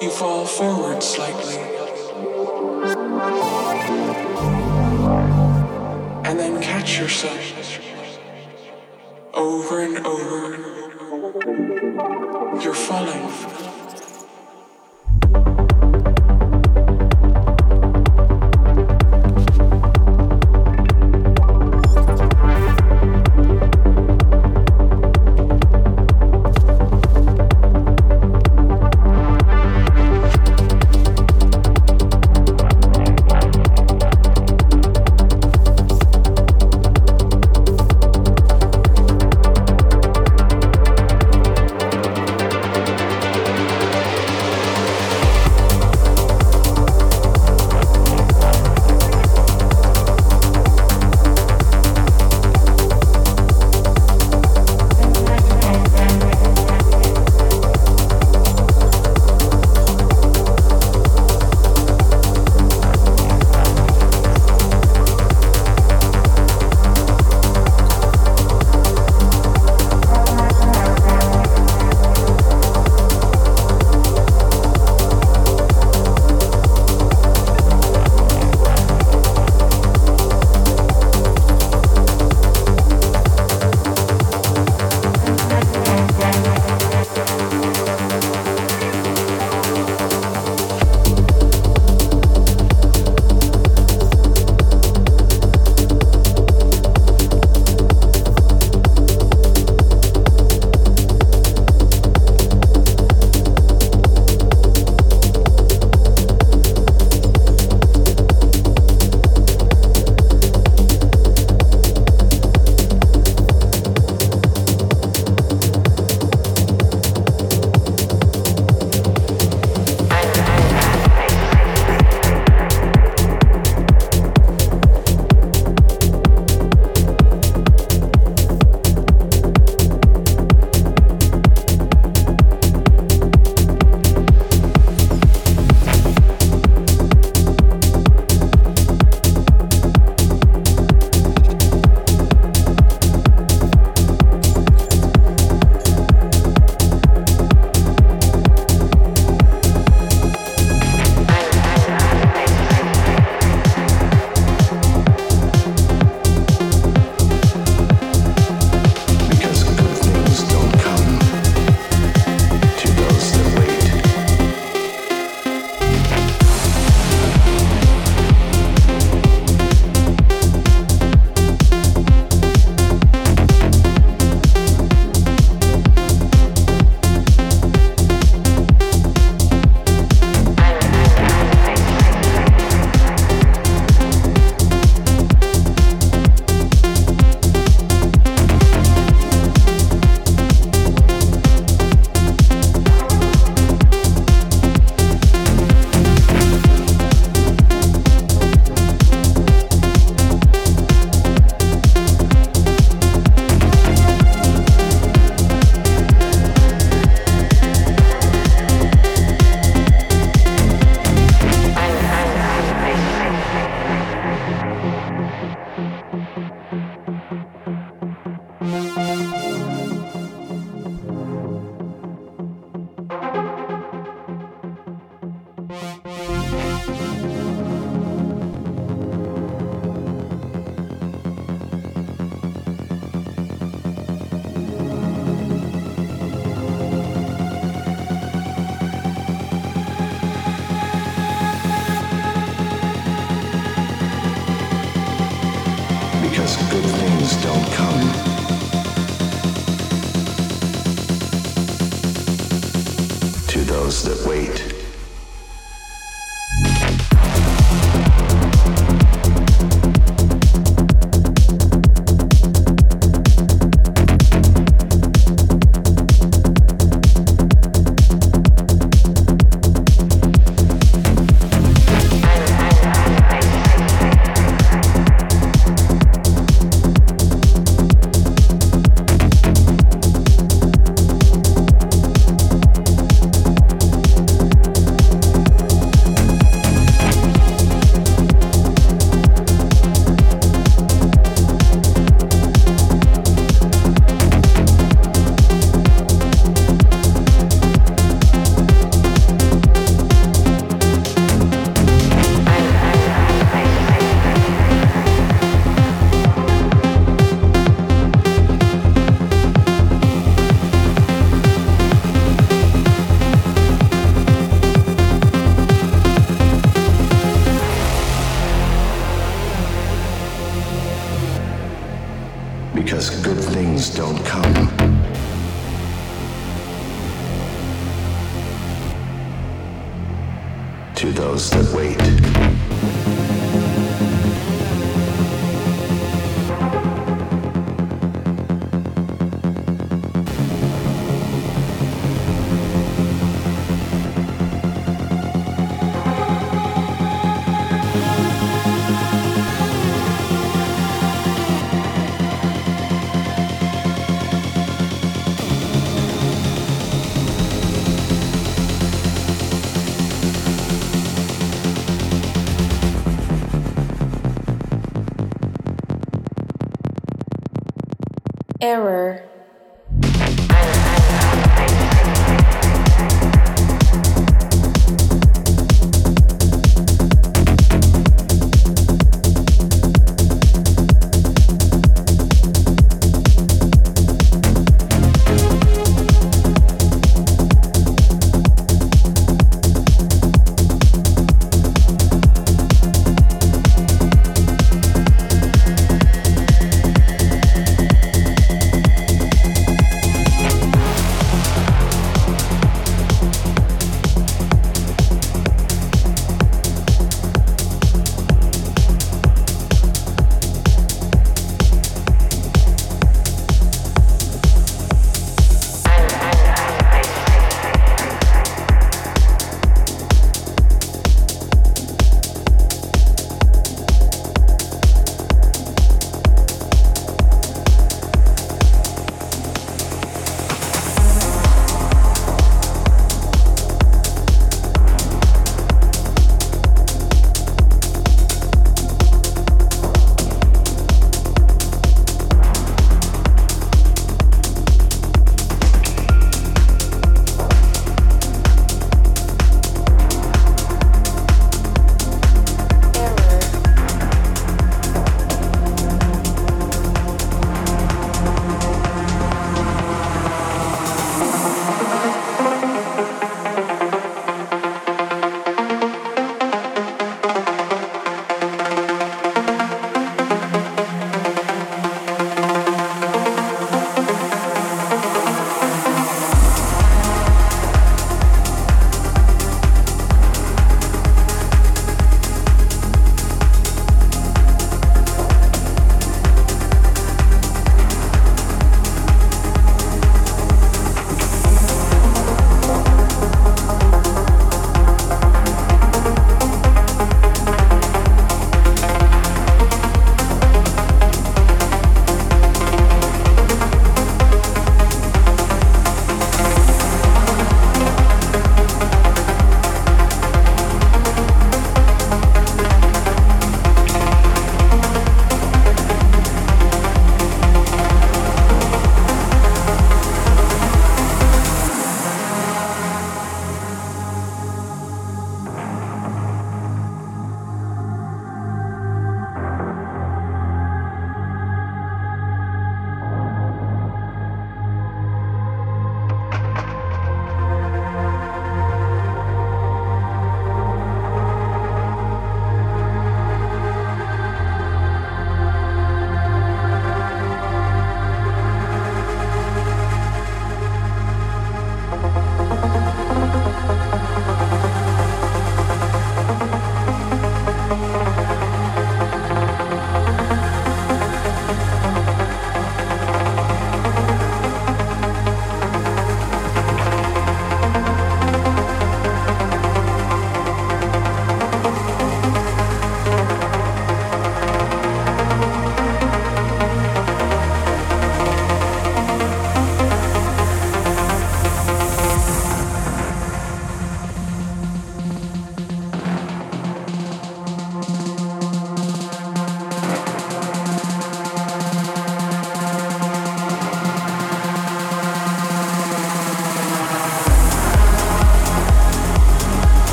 you fall forward slightly. And then catch yourself over and over. You're falling. error.